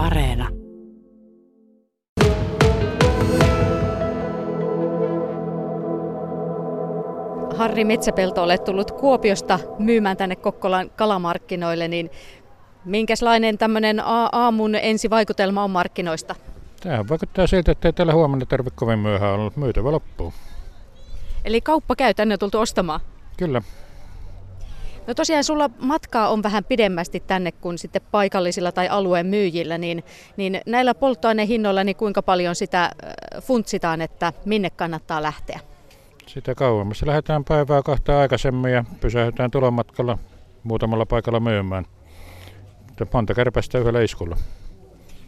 Areena. Harri Metsäpelto, olet tullut Kuopiosta myymään tänne Kokkolan kalamarkkinoille, niin minkälainen tämmöinen aamun ensivaikutelma on markkinoista? Tämähän vaikuttaa siltä, että ei täällä huomenna tarvitse kovin myöhään olla myytävä loppuun. Eli kauppa käy tänne on tultu ostamaan? Kyllä. No tosiaan sulla matkaa on vähän pidemmästi tänne kuin sitten paikallisilla tai alueen myyjillä, niin, niin näillä polttoainehinnoilla niin kuinka paljon sitä äh, funtsitaan, että minne kannattaa lähteä? Sitä kauemmas. Lähdetään päivää kahta aikaisemmin ja pysähdytään tulomatkalla muutamalla paikalla myymään. Monta kärpästä yhdellä iskulla.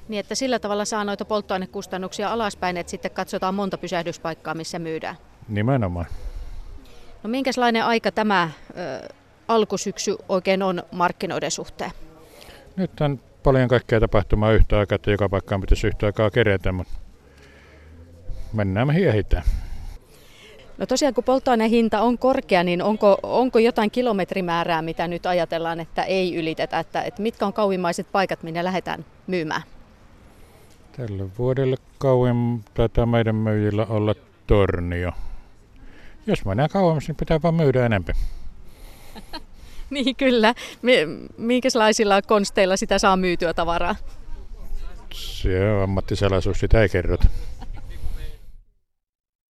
Niin, että sillä tavalla saa noita polttoainekustannuksia alaspäin, että sitten katsotaan monta pysähdyspaikkaa, missä myydään. Nimenomaan. No minkälainen aika tämä ö, alkusyksy oikein on markkinoiden suhteen? Nyt on paljon kaikkea tapahtumaa yhtä aikaa, että joka paikkaan pitäisi yhtä aikaa kerätä, mutta mennään me hiehitään. No tosiaan kun polttoaineen hinta on korkea, niin onko, onko jotain kilometrimäärää, mitä nyt ajatellaan, että ei ylitetä? Että, että mitkä on kauimmaiset paikat, minne lähdetään myymään? Tällä vuodelle kauem taitaa meidän myyjillä olla tornio. Jos mennään kauemmas, niin pitää vaan myydä enemmän. niin kyllä. Minkälaisilla konsteilla sitä saa myytyä tavaraa? Se on ammattisalaisuus, sitä ei kerrota.